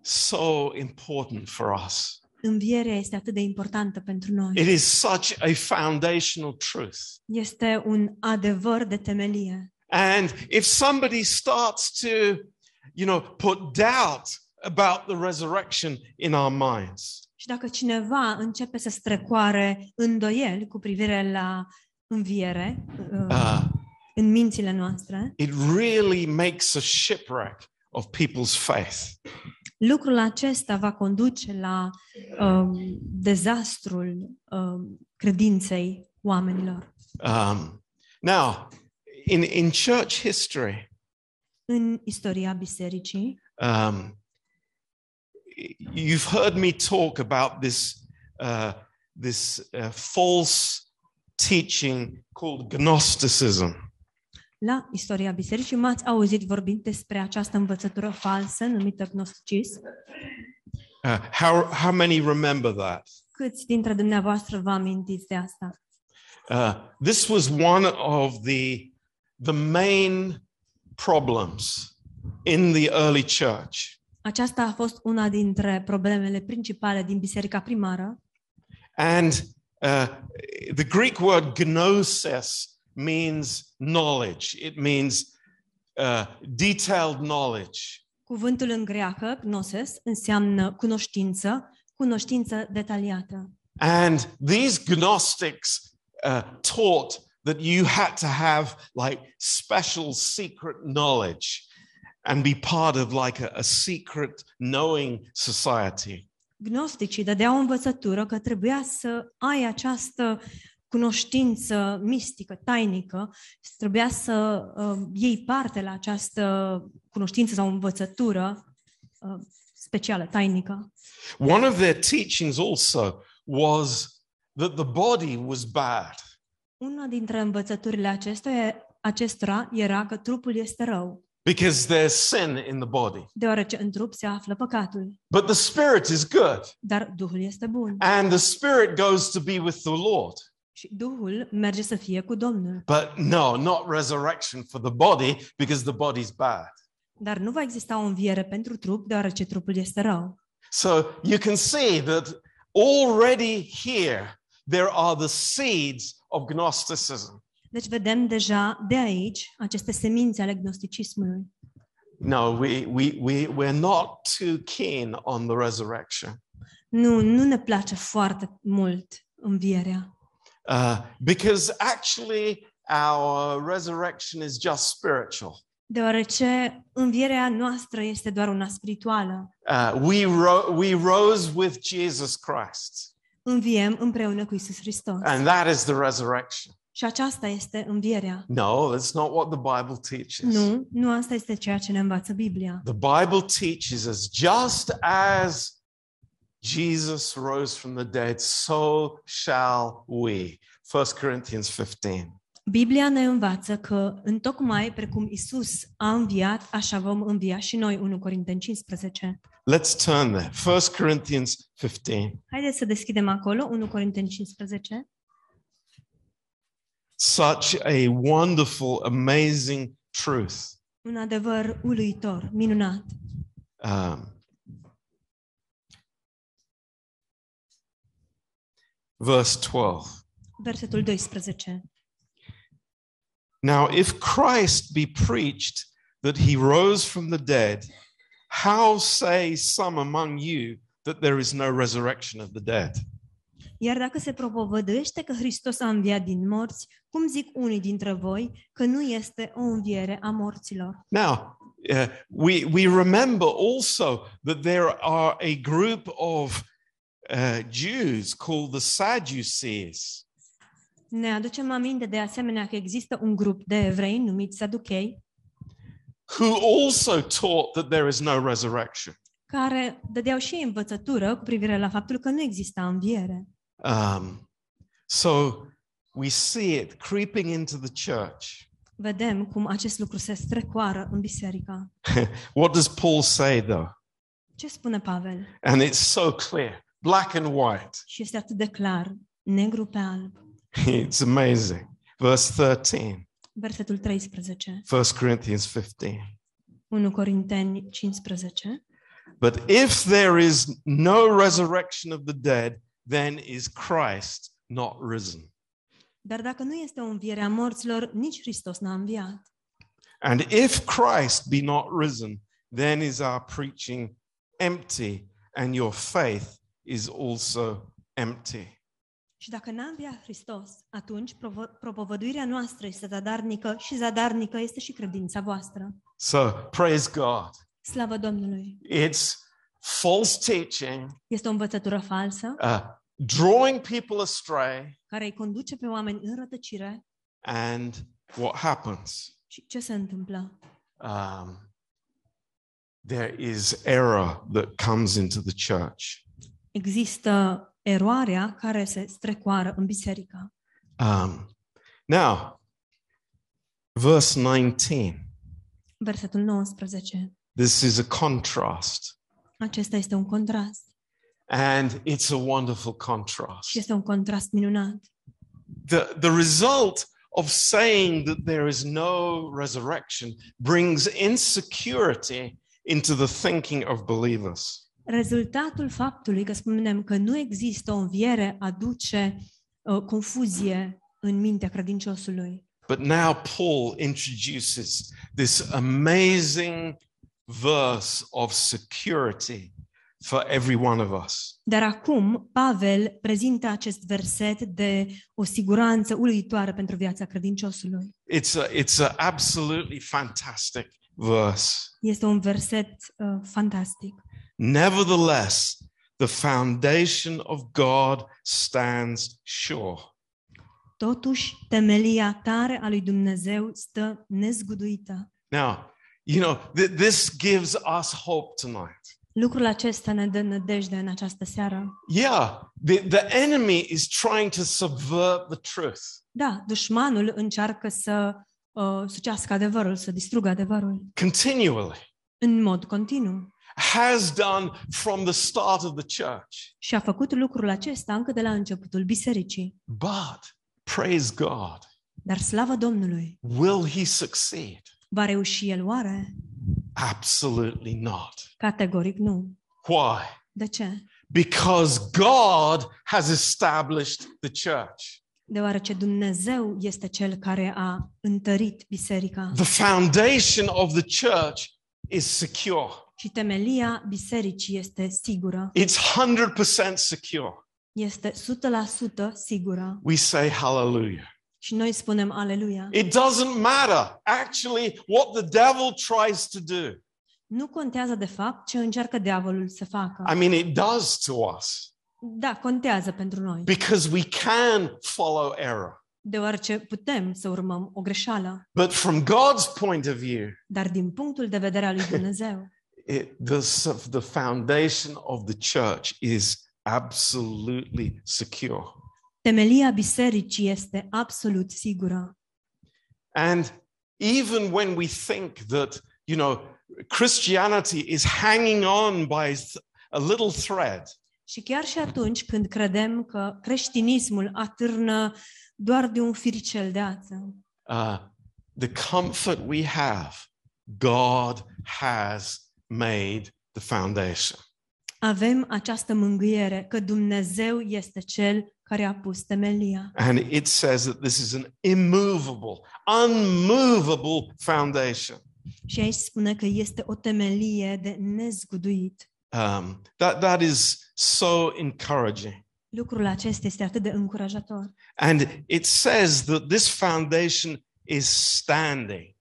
so important for us. Învierea este atât de importantă pentru noi. It is such a foundational truth. Este un adevăr de temelie. And if somebody starts to, you know, put doubt about the resurrection in our minds, Și dacă cineva începe să strecoare îndoieli cu privire la înviere uh, uh, în mințile noastre, it really makes a shipwreck of people's faith. lucrul acesta va conduce la um, dezastrul um, credinței oamenilor. Um, now, in, in church history, În istoria bisericii, um, you've heard me talk about this, uh, this uh, false teaching called Gnosticism. la istoria bisericii, m-ați auzit vorbind despre această învățătură falsă numită gnosticism. Uh, how, how many remember that? Câți dintre dumneavoastră vă amintiți de asta? Uh, this was one of the, the main problems in the early church. Aceasta a fost una dintre problemele principale din biserica primară And uh, the Greek word gnosis means knowledge, it means uh, detailed knowledge. Cuvântul în greacă, gnosis, înseamnă cunoștință, cunoștință detaliată. And these Gnostics uh, taught that you had to have like special secret knowledge and be part of like a, a secret knowing society. Gnosticii dădeau o învățătură că trebuia să ai această cunoștință mistică, tainică, și trebuia să uh, iei parte la această cunoștință sau învățătură uh, specială, tainică. One of their teachings also was that the body was bad. Una dintre învățăturile acestea, acestora era că trupul este rău, because there's sin in the body. deoarece în trup se află păcatul, But the spirit is good, dar Duhul este bun. and the spirit goes to be with the Lord. Și Duhul merge să fie cu Domnul. But no, not resurrection for the body because the body's bad. Dar nu va exista o înviere pentru trup, deoarece trupul este rău. So you can see that already here there are the seeds of Gnosticism. Deci vedem deja de aici aceste semințe ale gnosticismului. No, we, we, we, we're not too keen on the resurrection Nu, nu ne place foarte mult învierea. uh, because actually our resurrection is just spiritual. Deoarece învierea noastră este doar una spirituală. Uh, we, ro- we rose with Jesus Christ, Înviem împreună cu Isus Hristos. and that is the resurrection. Și aceasta este învierea. No, that's not what the Bible teaches. Nu, nu asta este ceea ce ne învață Biblia. The Bible teaches us just as Jesus rose from the dead, so shall we. 1 Corinthians 15. Biblia ne învață că întocmai precum Isus a înviat, așa vom învia și noi, 1 Corinteni 15. Let's turn there. 1 Corinthians 15. Haideți să deschidem acolo, 1 Corinteni 15. Such a wonderful, amazing truth. Un adevăr uluitor, minunat. Um, verse 12. Versetul 12. Now, if Christ be preached that he rose from the dead, how say some among you that there is no resurrection of the dead? Iar dacă se propovăduiește că Hristos a înviat din morți, cum zic unii dintre voi că nu este o înviere a morților? Now, uh, we, we remember also that there are a group of uh, Jews called the Sadducees. Ne aducem aminte de asemenea că există un grup de evrei numiți Saduchei, who also taught that there is no resurrection. care dădeau și ei învățătură cu privire la faptul că nu exista înviere. Um, so we see it creeping into the church. Vedem cum acest lucru se strecoară în biserică. What does Paul say though? Ce spune Pavel? And it's so clear, black and white. Și este atât de clar, negru pe alb. It's amazing. Verse 13, Versetul 13, 1 Corinthians 15. 1 Corinteni 15. But if there is no resurrection of the dead, then is Christ not risen. Dar dacă nu este o înviere a morților, nici Hristos n-a înviat. And if Christ be not risen, then is our preaching empty, and your faith is also empty. Și dacă n-a înviat Hristos, atunci propovăduirea noastră este zadarnică și zadarnică este și credința voastră. So praise God. Slavă Domnului! It's false teaching, Este o învățătură falsă uh, drawing people astray, care îi conduce pe oameni în rătăcire and what happens? și ce se întâmplă? Um, there is error that comes into the church. Există eroarea care se strecoară în biserică. Um, now, verse 19. Versetul 19. This is a contrast, Acesta este un contrast and it's a wonderful contrast. și este un contrast minunat. The, the result of saying that there is no resurrection brings insecurity into the thinking of believers. Rezultatul faptului că spunem că nu există o înviere aduce uh, confuzie în mintea credinciosului. But now Paul introduces this amazing verse of security for every one of us. Dar acum Pavel prezintă acest verset de o siguranță uluitoare pentru viața credinciosului. It's a, it's a absolutely fantastic verse. Este un verset uh, fantastic. Nevertheless, the foundation of God stands sure. Totuși, temelia tare a lui Dumnezeu stă nezguduită. Now, you know, th- this gives us hope tonight. Lucrul acesta ne dă nădejde în această seară. Yeah, the, the enemy is trying to subvert the truth. Da, dușmanul încearcă să uh, sucească adevărul, să distrugă adevărul continually, în mod continuu. has done from the start of the church. Și a făcut lucrul acesta încă de la începutul bisericii. But praise God, Dar slavă Domnului! will he succeed? Va reuși el oare? Absolutely not. Categoric nu. Why? De ce? Because God has established the church. Deoarece Dumnezeu este cel care a întărit biserica The foundation of the church is secure. și temelia bisericii este sigură. It's 100% secure. Este 100% sigură. We say hallelujah. Și noi spunem aleluia. It doesn't matter actually what the devil tries to do. Nu contează de fapt ce încearcă diavolul să facă. I mean, it does to us Da, contează pentru noi. because we can follow error. Deoarece putem să urmăm o greșeală. But from God's point of view, Dar din punctul de vedere al lui Dumnezeu, it, the, the foundation of the church is absolutely secure. Temelia bisericii este absolut sigură. And even when we think that, you know, Christianity is hanging on by th- a little thread, Și chiar și atunci când credem că creștinismul atârnă doar de un firicel de ață, uh, the comfort we have, God has made the foundation. avem această mângâiere că Dumnezeu este cel care a pus temelia. And it says that this is an immovable, unmovable foundation. Și aici spune că este o temelie de nezguduit. Um, that, that is so encouraging. Lucrul acesta este atât de încurajator. And it says that this foundation is standing.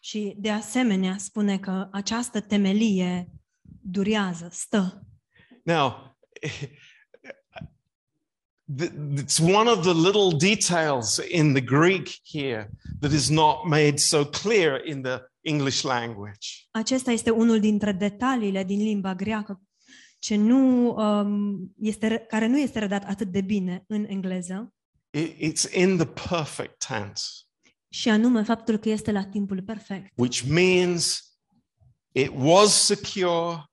Și de asemenea spune că această temelie durează, stă. Now, th- it's one of the little details in the Greek here that is not made so clear in the English language. Acesta este unul dintre detaliile din limba greacă ce nu, um, este, care nu este redat atât de bine în engleză, It- it's in the perfect tense, și anume faptul că este la timpul perfect, which means it was secure,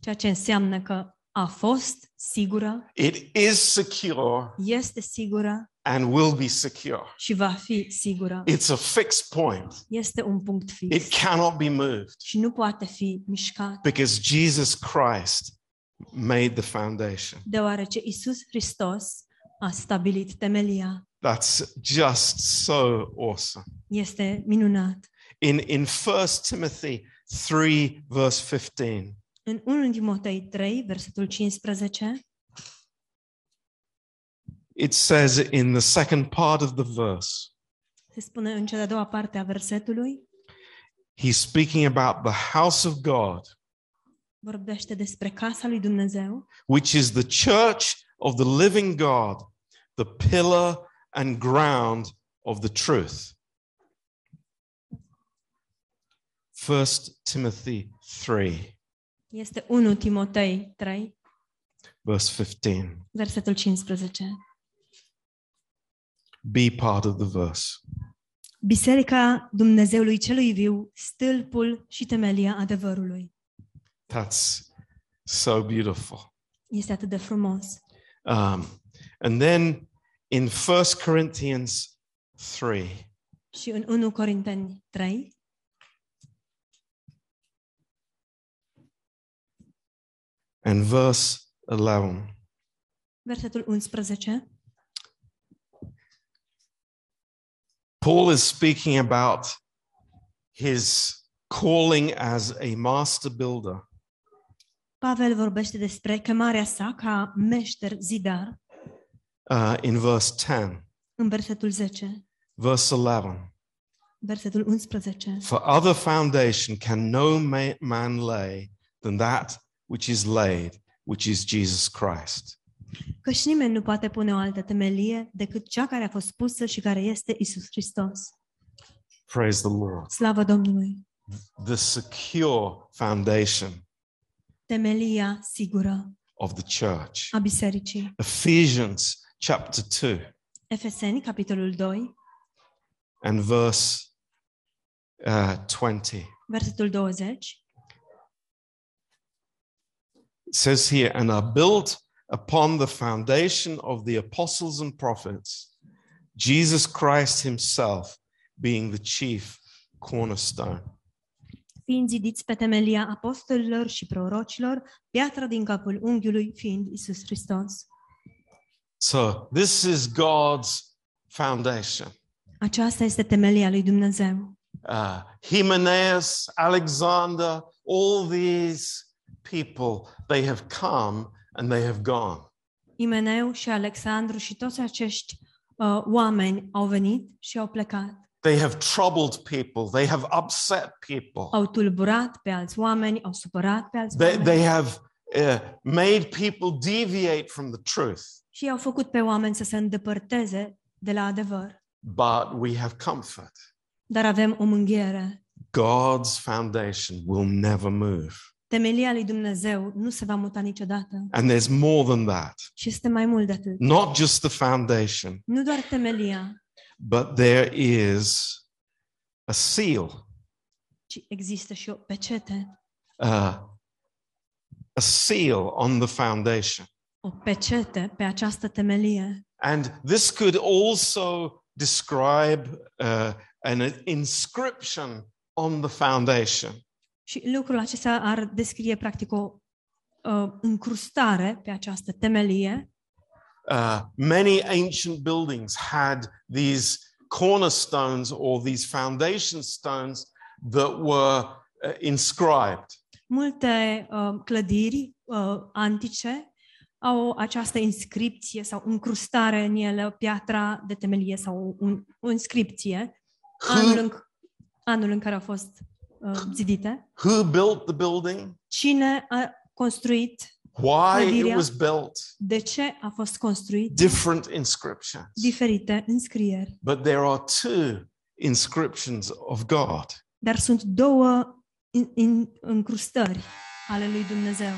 ceea ce înseamnă că a fost sigură, it is secure, este sigură and will be secure. și va fi sigură. It's a fixed point. Este un punct fix It cannot be moved și nu poate fi mișcat, because Jesus Christ made the foundation. deoarece Isus Hristos a stabilit temelia. That's just so awesome. Este minunat. In in 1 Timothy 3 verse 15, În 1 Timotei 3, versetul 15, it says in the second part of the verse, se spune în cea de-a doua parte a versetului, he's speaking about the house of God, vorbește despre casa lui Dumnezeu, which is the church of the living God, the pillar and ground of the truth. 1 Timothy 3, este 1 Timotei 3, verse 15. versetul 15. Be part of the verse. Biserica Dumnezeului celui viu, stâlpul și temelia adevărului. That's so beautiful. Este atât de frumos. Um, and then in 1 Corinthians 3, Și în 1 Corinteni 3, and verse 11, versetul 11, Paul is speaking about his calling as a master builder. Pavel vorbește despre chemarea sa ca meșter zidar uh, in verse 10, în versetul 10, verse 11. versetul 11. For other foundation can no man lay than that which is laid, which is Jesus Christ. Căci nimeni nu poate pune o altă temelie decât cea care a fost pusă și care este Isus Hristos. Praise the Lord. Slavă Domnului! The secure foundation Temelia sigură of the church. a bisericii. Ephesians chapter 2 Efeseni, capitolul 2, and verse uh, 20. versetul 20. It says here, and are built upon the foundation of the apostles and prophets, Jesus Christ himself being the chief cornerstone. Fiind zidiți pe temelia apostolilor și prorocilor, piatra din capul unghiului fiind Isus Hristos. So this is God's foundation. Aceasta este temelia lui Dumnezeu. Uh, Hymenaeus, Alexander, all these people, they have come and they have gone. Imeneu și Alexandru și toți acești uh, oameni au venit și au plecat. They have troubled people. They have upset people. Au tulburat pe alți oameni, au supărat pe alți They, oameni they have uh, made people deviate from the truth. și au făcut pe oameni să se îndepărteze de la adevăr. But we have comfort. Dar avem o mânghiere. God's foundation will never move. Temelia lui Dumnezeu nu se va muta niciodată. And there's more than that. Și este mai mult de atât. Not just the foundation, Nu doar temelia, but there is a seal, ci există și o pecete. uh, a seal on the foundation. O pecete pe această temelie. And this could also describe uh, an inscription on the foundation. Și lucrul acesta ar descrie practic o uh, încrustare pe această temelie. Uh, many ancient buildings had these cornerstones or these foundation stones that were uh, inscribed. Multe uh, clădiri uh, antice au această inscripție sau încrustare în ele, o piatra de temelie sau un, o inscripție, anul Who, în, anul în care au fost uh, zidite. who built the building? Cine a construit Why it Clădirea. was built, De ce a fost construit? different inscriptions. Diferite înscrieri. But there are two inscriptions of God. Dar sunt două in, in, încrustări ale lui Dumnezeu.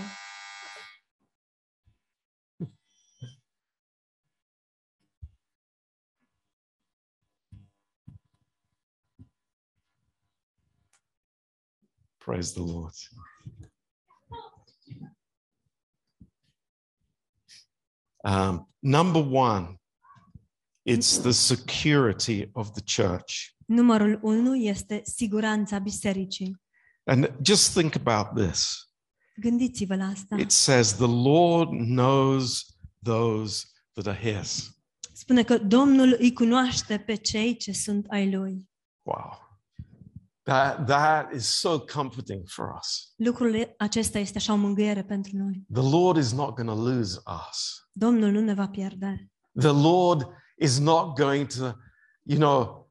Praise the Lord. Um, number one, it's the security of the church. Numărul unu este siguranța bisericii. And just think about this. Gândiți-vă la asta. It says, The Lord knows those that are his. Spune că Domnul îi cunoaște pe cei ce sunt ai lui. Wow. That, that is so comforting for us. Lucrul acesta este așa o mângâiere pentru noi. The Lord is not going to lose us. Domnul nu ne va pierde. The Lord is not going to, you know,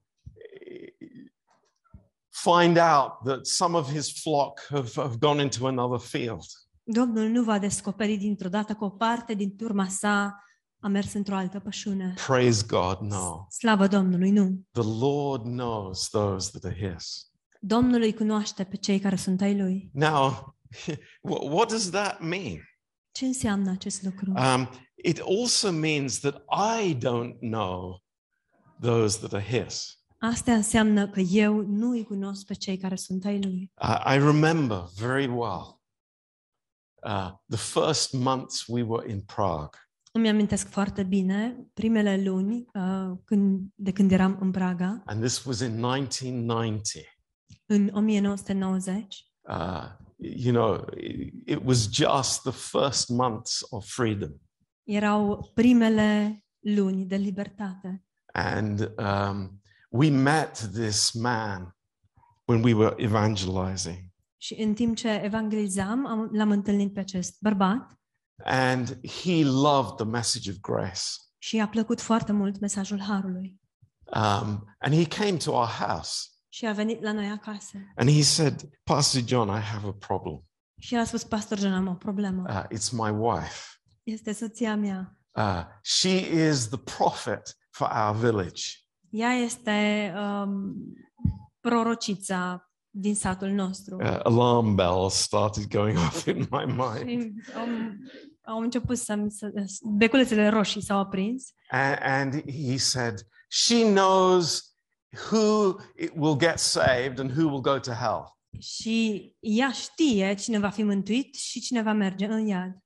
find out that some of his flock have, have gone into another field. Domnul nu va descoperi dintr-o dată că o parte din turma sa a mers într-o altă pășune. Praise God, no. Slavă Domnului, nu. The Lord knows those that are his. Domnul îi cunoaște pe cei care sunt ai lui. Now, wh- what does that mean? Ce înseamnă acest lucru? Um, it also means that I don't know those that are his. Asta înseamnă că eu nu îi cunosc pe cei care sunt ai lui. Uh, I remember very well uh, the first months we were in Prague. Îmi amintesc foarte bine primele luni uh, când, de când eram în Praga, And this was in 1990. În 1990. Uh, you know, it, it was just the first months of freedom. Erau primele luni de libertate. And um, we met this man when we were evangelizing. Și în timp ce evangelizam, am, l-am întâlnit pe acest bărbat And he loved the message of grace. și i-a plăcut foarte mult mesajul Harului. Um, and he came to our house Și a venit la noi acasă. and he said, Pastor John, I have a problem. Și el a spus, pastor John, am o problemă. Uh, it's my wife. Este soția mea. Uh, she is the prophet for our village. Ea este um, prorocița din satul nostru. Uh, alarm bells started going off in my mind. Și am, au început să, să beculețele roșii s-au aprins And, and he said, She knows who it will get saved and who will go to hell. și ea știe cine va fi mântuit și cine va merge în iad.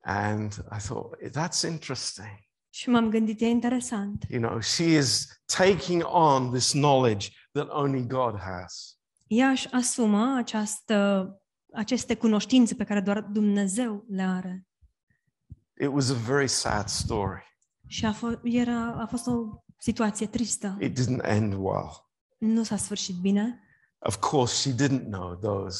And I thought, that's interesting. Și m-am gândit, e interesant. You know, she is taking on this knowledge that only God has. Ea își asumă această, aceste cunoștințe pe care doar Dumnezeu le are. It was a very sad story. Și a, f- era, a fost o situație tristă. It didn't end well. Nu s-a sfârșit bine. Of course, she didn't know those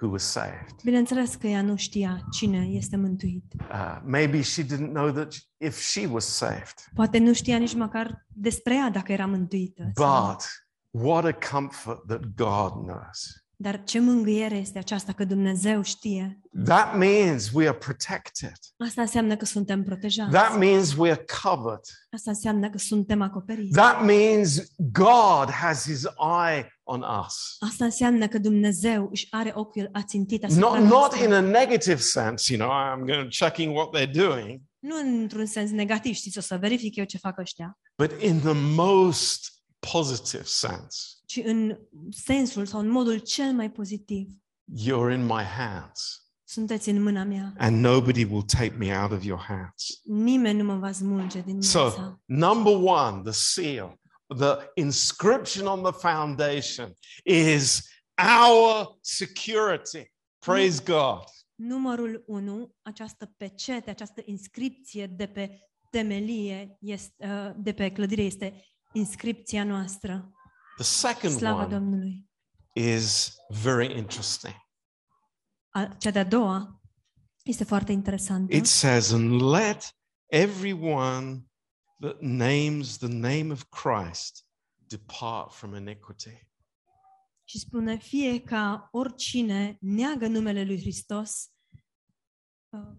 who were saved. Bineînțeles că ea nu știa cine este mântuit. Uh, maybe she didn't know that if she was saved. Poate nu știa nici măcar despre ea dacă era mântuită. sau- But what a comfort that God knows. Dar ce mângâiere este aceasta că Dumnezeu știe? That means we are protected. Asta înseamnă că suntem protejați. That means we are covered. Asta înseamnă că suntem acoperiți. That means God has his eye on us. Asta înseamnă că Dumnezeu își are ochiul ațintit asupra Not, not noastră. in a negative sense, you know, I'm going checking what they're doing, Nu într-un sens negativ, știți, o să verific eu ce fac ăștia, but in the most positive sense. Ci în sensul sau în modul cel mai pozitiv. You're in my hands, Sunteți în mâna mea. and nobody will take me out of your hands. Nimeni nu mă va smulge din mâna So, sa. number one, the seal, the inscription on the foundation is our security. Praise God. Numărul 1, această pecete, această inscripție de pe temelie, este, uh, de pe clădire, este inscripția noastră. The second Slava one Domnului. is very interesting. A, cea de-a doua este foarte interesantă. It says, And let everyone that names the name of Christ depart from iniquity. Și spune, fie ca oricine neagă numele lui Hristos uh,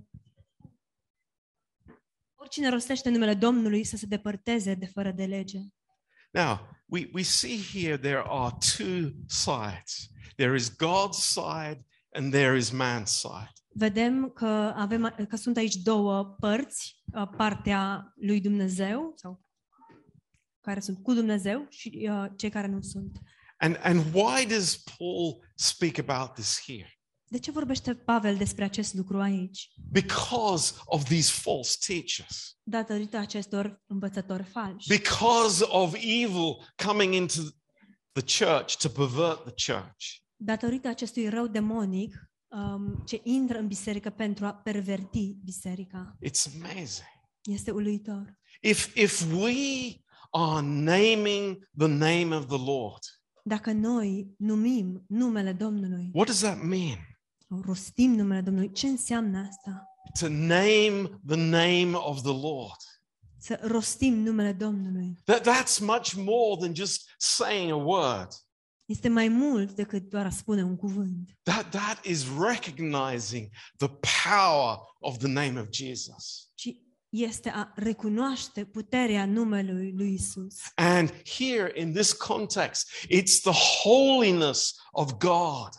oricine rostește numele Domnului să se depărteze de fără de lege. Now, we, we see here there are two sides there is God's side and there is man's side. Vedem că avem că sunt aici două părți, uh, partea lui Dumnezeu sau care sunt cu Dumnezeu și uh, cei care nu sunt. And, and why does Paul speak about this here? De ce vorbește Pavel despre acest lucru aici? Because of these false teachers, Datorită acestor învățători falși. because of evil coming into the church to pervert the church. Datorită acestui rău demonic um, ce intră în biserică pentru a perverti biserica. It's amazing. Este uluitor. If, if we are naming the name of the Lord, Dacă noi numim numele Domnului, what does that mean? Rostim numele Domnului, ce înseamnă asta? To name the name of the Lord. Să rostim numele Domnului. That, that's much more than just saying a word. Este mai mult decât doar a spune un cuvânt. That, that is recognizing the power of the name of Jesus. ci este a recunoaște puterea numelui lui Isus. And here in this context, it's the holiness of God.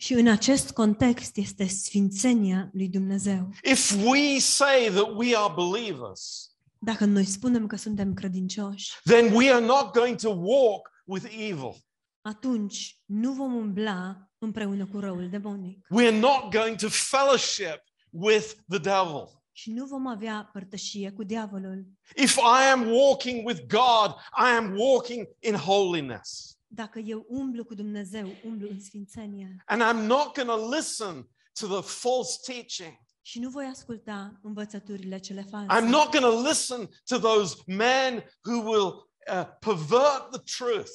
Și în acest context este sfințenia lui Dumnezeu. If we say that we are believers, Dacă noi spunem că suntem credincioși, then we are not going to walk with evil. atunci nu vom umbla împreună cu răul demonic We are not going to fellowship with the devil. și nu vom avea părtășie cu diavolul. If I am walking with God, I am walking in holiness. Dacă eu umblu cu Dumnezeu, umblu în sfințenie And I'm not going to listen to the false teaching. și nu voi asculta învățăturile cele I'm false. not going to listen to those men who will uh, pervert the truth.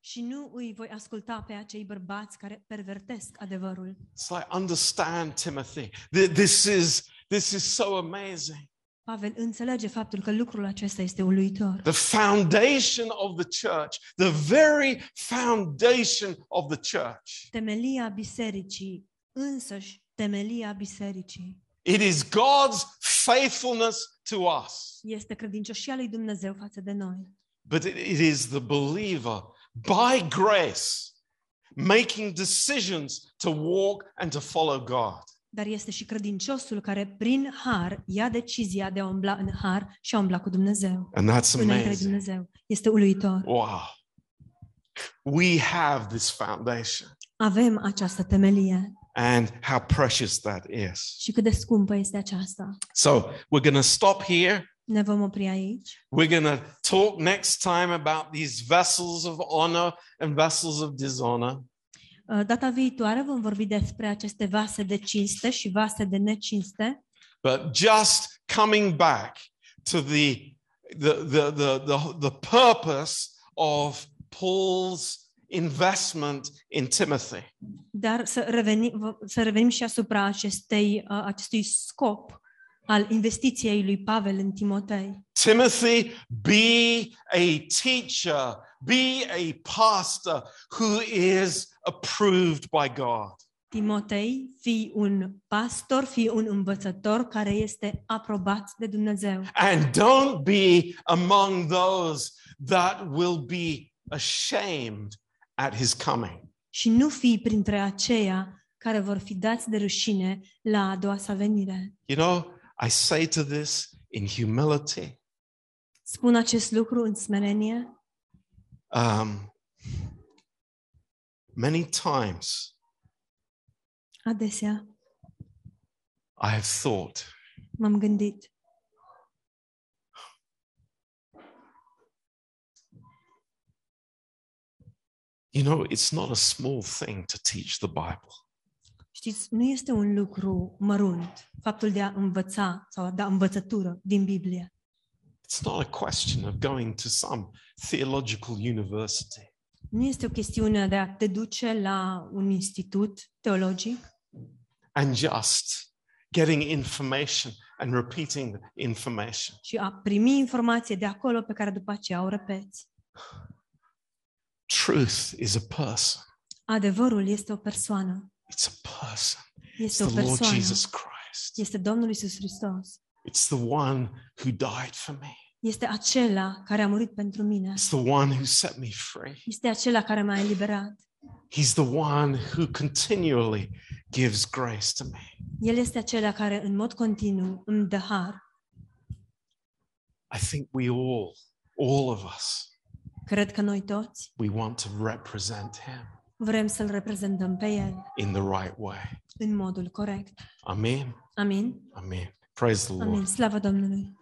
Și nu îi voi asculta pe acei bărbați care pervertesc adevărul. It's like understand, Timothy. Th- This is this is so amazing. Pavel înțelege faptul că lucrul acesta este uluitor. The foundation of the church, the very foundation of the church. Temelia bisericii, însăși temelia bisericii, It is God's faithfulness to us. este credincioșia lui Dumnezeu față de noi. But it, it is the believer by grace making decisions to walk and to follow God. Dar este și credinciosul care prin har ia decizia de a umbla în har și a umbla cu Dumnezeu. And that's Înainte de amazing. Dumnezeu. Este uluitor. Wow. We have this foundation. Avem această temelie And how precious that is. și cât de scumpă este aceasta. So we're going to stop here. Ne vom opri aici. We're going to talk next time about these vessels of honor and vessels of dishonor. Uh, Data viitoare vom vorbi despre aceste vase de cinste și vase de necinste, But just coming back to the, the, the, the, the, the purpose of Paul's investment in Timothy. dar să revenim, să revenim și asupra acestei, uh, acestui scop al investiției lui Pavel în Timotei. Timothy, be a teacher, be a pastor who is approved by God. Timotei, fii un pastor, fii un învățător care este aprobat de Dumnezeu. And don't be among those that will be ashamed at his coming. Și nu fii printre aceia care vor fi dați de rușine la a doua sa venire. You know, I say to this in humility. Spun acest lucru în smerenie. Um, many times Adesea I have thought, m-am gândit, you know, it's not a small thing to teach the Bible. Știți, nu este un lucru mărunt faptul de a învăța sau a da învățătură din Biblie. It's not a question of going to some theological university. Nu este o chestiune de a te duce la un institut teologic and just getting information and repeating the information. și a primi informație de acolo pe care după aceea o repeți. Truth is a person. Adevărul este o persoană. It's a person. It's Este o the Lord persoană. Jesus Christ. Este Domnul Isus Hristos. It's the one who died for me. Este acela care a murit pentru mine. It's the one who set me free. Este acela care m-a eliberat. He's the one who continually gives grace to me. El este acela care în mod continuu îmi dă har. I think we all, all of us, Cred că noi toți we want to represent him vrem să-L reprezentăm pe El in the right way. în modul corect. Amen. Amin? Amen. Praise the Lord. Amin. Slavă Domnului!